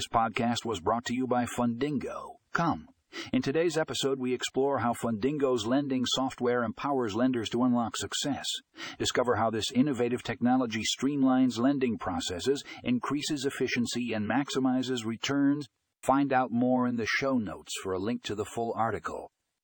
This podcast was brought to you by Fundingo. Come. In today's episode, we explore how Fundingo's lending software empowers lenders to unlock success. Discover how this innovative technology streamlines lending processes, increases efficiency, and maximizes returns. Find out more in the show notes for a link to the full article.